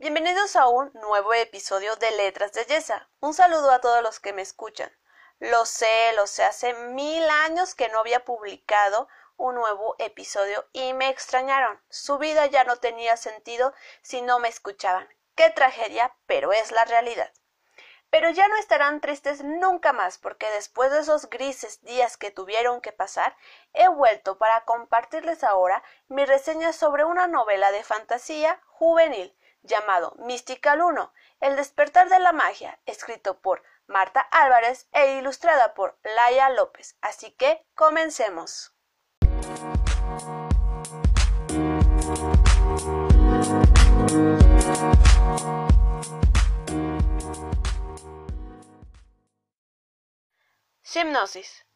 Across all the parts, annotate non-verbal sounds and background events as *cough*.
Bienvenidos a un nuevo episodio de Letras de Yesa. Un saludo a todos los que me escuchan. Lo sé, lo sé, hace mil años que no había publicado un nuevo episodio y me extrañaron. Su vida ya no tenía sentido si no me escuchaban. Qué tragedia, pero es la realidad. Pero ya no estarán tristes nunca más porque después de esos grises días que tuvieron que pasar, he vuelto para compartirles ahora mi reseña sobre una novela de fantasía juvenil llamado Mystical 1, El despertar de la magia, escrito por Marta Álvarez e ilustrada por Laia López. Así que comencemos. Simnosis.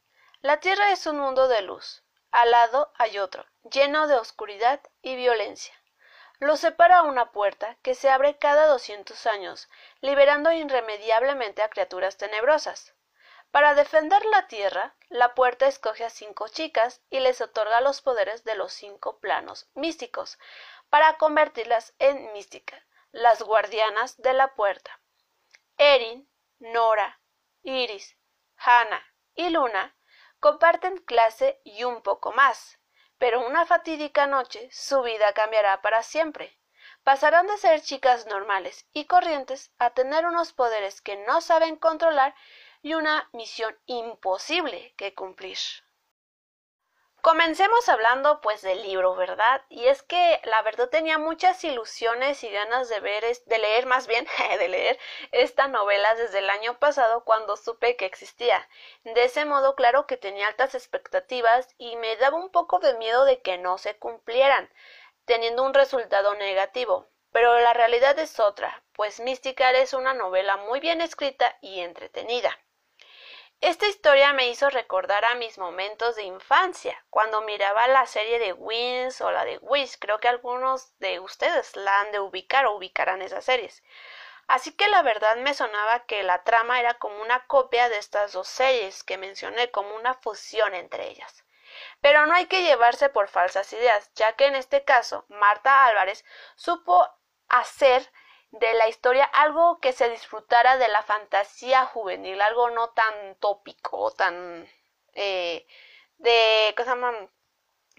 La Tierra es un mundo de luz. Al lado hay otro, lleno de oscuridad y violencia. Lo separa una puerta que se abre cada doscientos años, liberando irremediablemente a criaturas tenebrosas. Para defender la Tierra, la puerta escoge a cinco chicas y les otorga los poderes de los cinco planos místicos, para convertirlas en mística, las guardianas de la puerta. Erin, Nora, Iris, Hannah y Luna comparten clase y un poco más, pero una fatídica noche su vida cambiará para siempre. Pasarán de ser chicas normales y corrientes a tener unos poderes que no saben controlar y una misión imposible que cumplir. Comencemos hablando pues del libro, ¿verdad? Y es que la verdad tenía muchas ilusiones y ganas de ver, de leer más bien, *laughs* de leer esta novela desde el año pasado cuando supe que existía. De ese modo, claro que tenía altas expectativas y me daba un poco de miedo de que no se cumplieran, teniendo un resultado negativo. Pero la realidad es otra, pues Mystical es una novela muy bien escrita y entretenida. Esta historia me hizo recordar a mis momentos de infancia, cuando miraba la serie de Wins o la de Wish. Creo que algunos de ustedes la han de ubicar o ubicarán esas series. Así que la verdad me sonaba que la trama era como una copia de estas dos series que mencioné, como una fusión entre ellas. Pero no hay que llevarse por falsas ideas, ya que en este caso Marta Álvarez supo hacer de la historia algo que se disfrutara de la fantasía juvenil, algo no tan tópico, tan eh, de cosa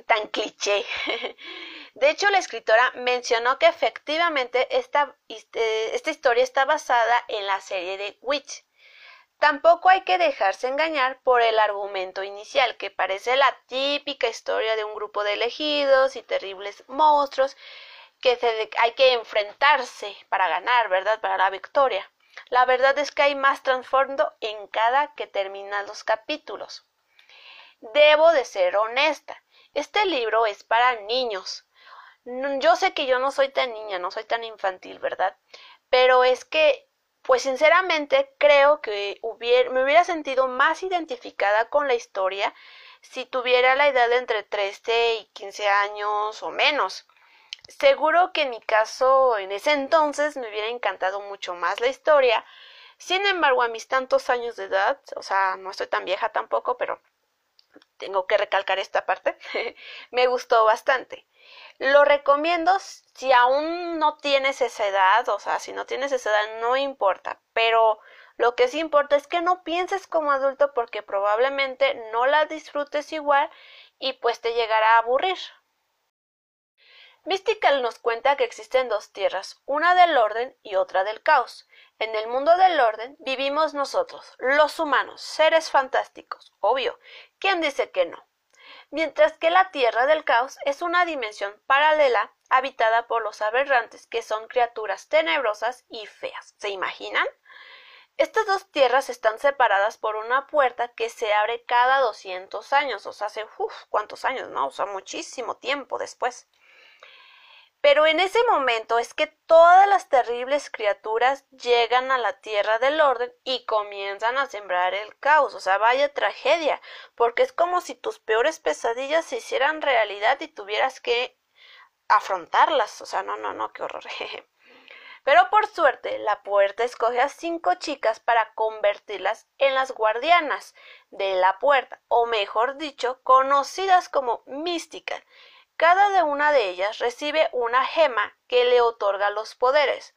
tan cliché. *laughs* De hecho, la escritora mencionó que efectivamente esta, este, esta historia está basada en la serie de Witch. Tampoco hay que dejarse engañar por el argumento inicial, que parece la típica historia de un grupo de elegidos y terribles monstruos que hay que enfrentarse para ganar, ¿verdad? Para la victoria. La verdad es que hay más trasfondo en cada que terminan los capítulos. Debo de ser honesta. Este libro es para niños. Yo sé que yo no soy tan niña, no soy tan infantil, ¿verdad? Pero es que, pues sinceramente, creo que me hubiera sentido más identificada con la historia si tuviera la edad de entre 13 y 15 años o menos. Seguro que en mi caso, en ese entonces, me hubiera encantado mucho más la historia. Sin embargo, a mis tantos años de edad, o sea, no estoy tan vieja tampoco, pero tengo que recalcar esta parte, *laughs* me gustó bastante. Lo recomiendo si aún no tienes esa edad, o sea, si no tienes esa edad no importa, pero lo que sí importa es que no pienses como adulto porque probablemente no la disfrutes igual y pues te llegará a aburrir. Mystical nos cuenta que existen dos tierras, una del orden y otra del caos. En el mundo del orden vivimos nosotros, los humanos, seres fantásticos, obvio. ¿Quién dice que no? Mientras que la tierra del caos es una dimensión paralela habitada por los aberrantes, que son criaturas tenebrosas y feas. ¿Se imaginan? Estas dos tierras están separadas por una puerta que se abre cada 200 años, o sea, hace, uff, ¿cuántos años? No, o sea, muchísimo tiempo después. Pero en ese momento es que todas las terribles criaturas llegan a la tierra del orden y comienzan a sembrar el caos. O sea, vaya tragedia, porque es como si tus peores pesadillas se hicieran realidad y tuvieras que afrontarlas. O sea, no, no, no, qué horror. *laughs* Pero por suerte, la puerta escoge a cinco chicas para convertirlas en las guardianas de la puerta, o mejor dicho, conocidas como místicas Cada una de ellas recibe una gema que le otorga los poderes.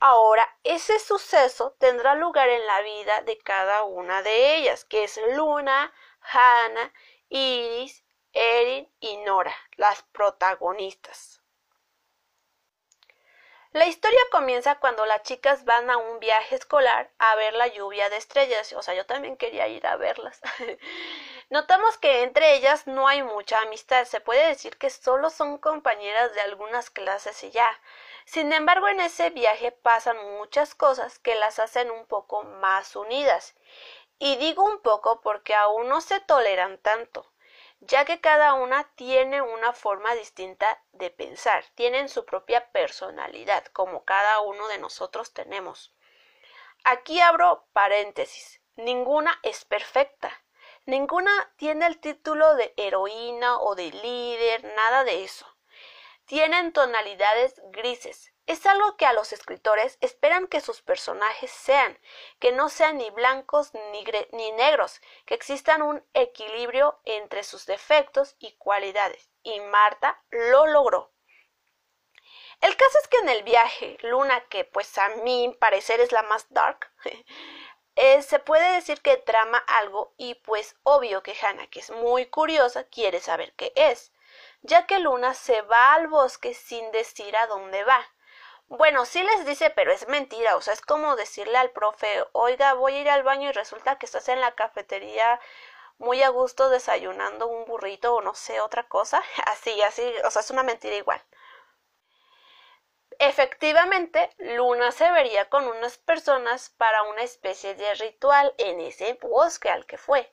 Ahora, ese suceso tendrá lugar en la vida de cada una de ellas, que es Luna, Hannah, Iris, Erin y Nora, las protagonistas. La historia comienza cuando las chicas van a un viaje escolar a ver la lluvia de estrellas. O sea, yo también quería ir a verlas. *laughs* Notamos que entre ellas no hay mucha amistad. Se puede decir que solo son compañeras de algunas clases y ya. Sin embargo, en ese viaje pasan muchas cosas que las hacen un poco más unidas. Y digo un poco porque aún no se toleran tanto ya que cada una tiene una forma distinta de pensar, tienen su propia personalidad, como cada uno de nosotros tenemos. Aquí abro paréntesis. Ninguna es perfecta. Ninguna tiene el título de heroína o de líder, nada de eso. Tienen tonalidades grises, es algo que a los escritores esperan que sus personajes sean, que no sean ni blancos ni, negros, que existan un equilibrio entre sus defectos y cualidades. Y Marta lo logró. El caso es que en el viaje, Luna, que pues a mi parecer es la más dark, *laughs* eh, se puede decir que trama algo y pues obvio que Hannah, que es muy curiosa, quiere saber qué es, ya que Luna se va al bosque sin decir a dónde va bueno, sí les dice, pero es mentira. O sea, es como decirle al profe, oiga, voy a ir al baño y resulta que estás en la cafetería muy a gusto desayunando un burrito o no sé, otra cosa. *laughs* Así, así, o sea, es una mentira igual. Efectivamente, Luna se vería con unas personas para una especie de ritual en ese bosque al que fue.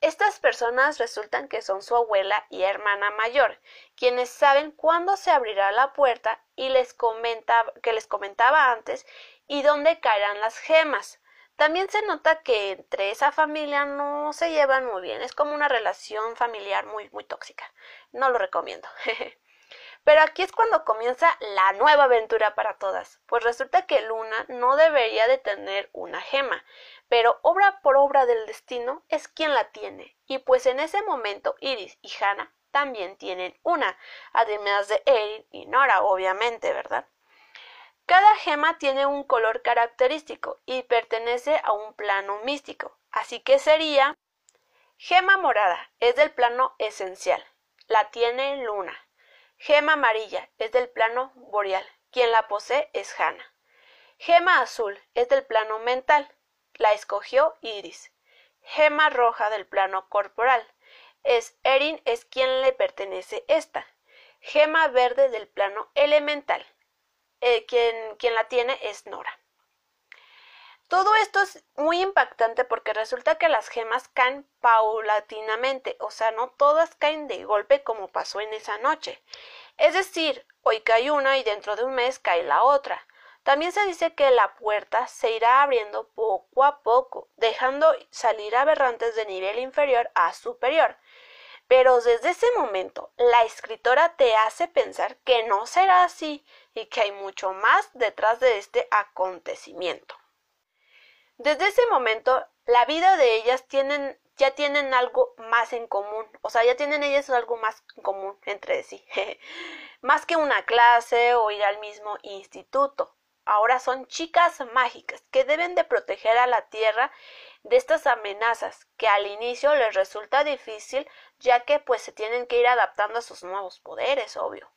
Estas personas resultan que son su abuela y hermana mayor, quienes saben cuándo se abrirá la puerta y les comenta que les comentaba antes y dónde caerán las gemas. También se nota que entre esa familia no se llevan muy bien, es como una relación familiar muy muy tóxica. No lo recomiendo. *laughs* Pero aquí es cuando comienza la nueva aventura para todas, pues resulta que Luna no debería de tener una gema, pero obra por obra del destino es quien la tiene, y pues en ese momento Iris y Hannah también tienen una, además de Erin y Nora, obviamente, ¿verdad? Cada gema tiene un color característico y pertenece a un plano místico, así que sería gema morada, es del plano esencial, la tiene Luna. Gema amarilla es del plano boreal. Quien la posee es Hannah. Gema azul es del plano mental. La escogió Iris. Gema roja del plano corporal. Es Erin es quien le pertenece esta. Gema verde del plano elemental. Eh, quien, quien la tiene es Nora. Todo esto es muy impactante porque resulta que las gemas caen paulatinamente, o sea, no todas caen de golpe como pasó en esa noche. Es decir, hoy cae una y dentro de un mes cae la otra. También se dice que la puerta se irá abriendo poco a poco, dejando salir aberrantes de nivel inferior a superior. Pero desde ese momento la escritora te hace pensar que no será así y que hay mucho más detrás de este acontecimiento. Desde ese momento, la vida de ellas tienen, ya tienen algo más en común, o sea, ya tienen ellas algo más en común entre sí, más que una clase o ir al mismo instituto. Ahora son chicas mágicas que deben de proteger a la Tierra de estas amenazas que al inicio les resulta difícil ya que pues se tienen que ir adaptando a sus nuevos poderes, obvio.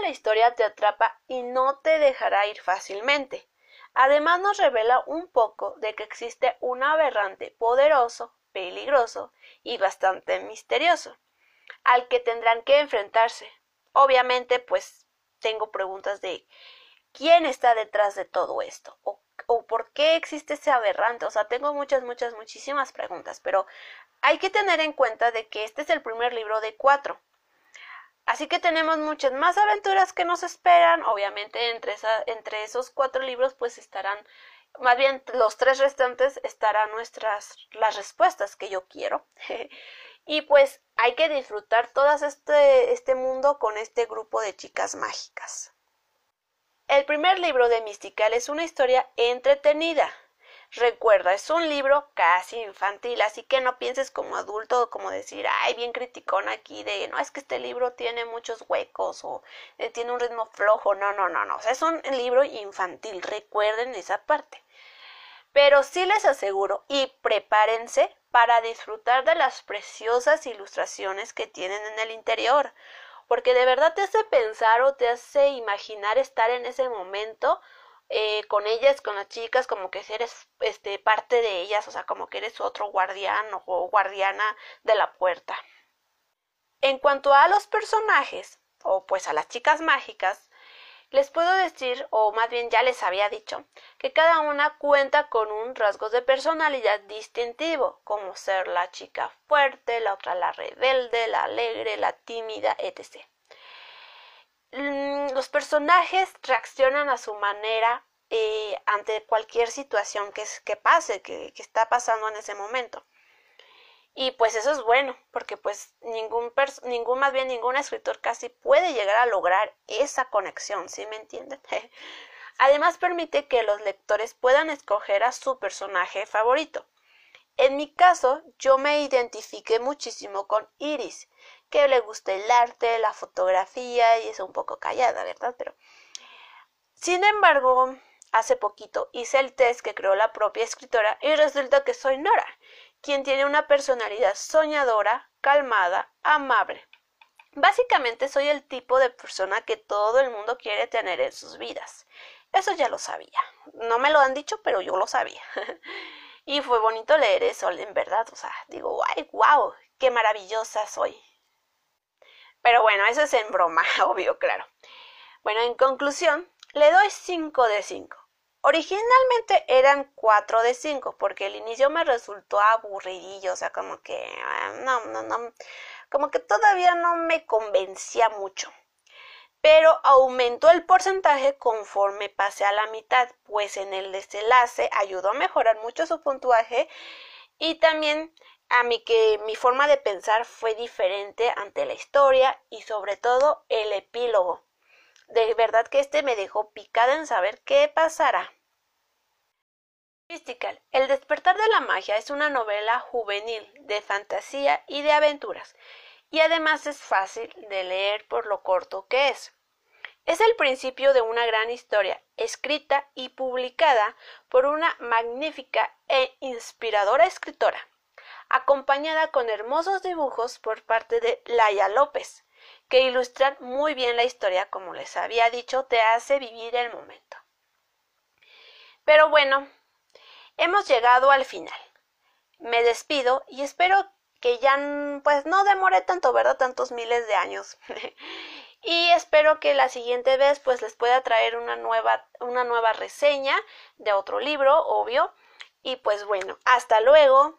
La historia te atrapa y no te dejará ir fácilmente. Además nos revela un poco de que existe un aberrante poderoso, peligroso y bastante misterioso, al que tendrán que enfrentarse. Obviamente, pues tengo preguntas de quién está detrás de todo esto o, por qué existe ese aberrante. O sea, tengo muchas, muchas, muchísimas preguntas, pero hay que tener en cuenta de que este es el primer libro de cuatro. Así que tenemos muchas más aventuras que nos esperan. Obviamente entre, entre esos cuatro libros pues estarán, más bien los tres restantes estarán nuestras, las respuestas que yo quiero. *laughs* y pues hay que disfrutar todo este, este mundo con este grupo de chicas mágicas. El primer libro de Mystical es una historia entretenida. Recuerda, es un libro casi infantil, así que no pienses como adulto como decir, ay, bien criticón aquí de, no, es que este libro tiene muchos huecos o eh, tiene un ritmo flojo. No, no, no, no. O sea, es un libro infantil, recuerden esa parte. Pero sí les aseguro y prepárense para disfrutar de las preciosas ilustraciones que tienen en el interior, porque de verdad te hace pensar o te hace imaginar estar en ese momento eh, con ellas, con las chicas, como que eres este, parte de ellas, o sea, como que eres otro guardián o guardiana de la puerta. En cuanto a los personajes, o pues a las chicas mágicas, les puedo decir, o más bien ya les había dicho, que cada una cuenta con un rasgo de personalidad distintivo, como ser la chica fuerte, la otra la rebelde, la alegre, la tímida, etc. Los personajes reaccionan a su manera eh, ante cualquier situación que, que pase, que está pasando en ese momento. Y pues eso es bueno, porque pues ningún, ningún, más bien ningún escritor casi puede llegar a lograr esa conexión, ¿sí me entienden? *laughs* Además permite que los lectores puedan escoger a su personaje favorito. En mi caso, yo me identifiqué muchísimo con Iris, que le gusta el arte, la fotografía y es un poco callada, ¿verdad? Pero, sin embargo, hace poquito hice el test que creó la propia escritora y resulta que soy Nora quien tiene una personalidad soñadora, calmada, amable. Básicamente soy el tipo de persona que todo el mundo quiere tener en sus vidas. Eso ya lo sabía. No me lo han dicho, pero yo lo sabía. *laughs* y fue bonito leer eso, en verdad. O sea, digo, ¡ay, wow! ¡Qué maravillosa soy! Pero bueno, eso es en broma, *laughs* obvio, claro. Bueno, en conclusión, le doy 5 de 5. Originalmente eran 4 de 5 porque el inicio me resultó aburridillo, o sea, como que ah, no, no, no, como que todavía no me convencía mucho. Pero aumentó el porcentaje conforme pasé a la mitad, pues en el desenlace ayudó a mejorar mucho su puntuaje y también a mí que mi forma de pensar fue diferente ante la historia y sobre todo el epílogo de verdad que este me dejó picada en saber qué pasará. Mystical. El despertar de la magia es una novela juvenil de fantasía y de aventuras, y además es fácil de leer por lo corto que es. Es el principio de una gran historia, escrita y publicada por una magnífica e inspiradora escritora, acompañada con hermosos dibujos por parte de Laia López, que ilustran muy bien la historia, como les había dicho, te hace vivir el momento. Pero bueno, hemos llegado al final. Me despido y espero que ya pues no demore tanto, ¿verdad? Tantos miles de años. *laughs* y espero que la siguiente vez pues les pueda traer una nueva una nueva reseña de otro libro, obvio. Y pues bueno, hasta luego.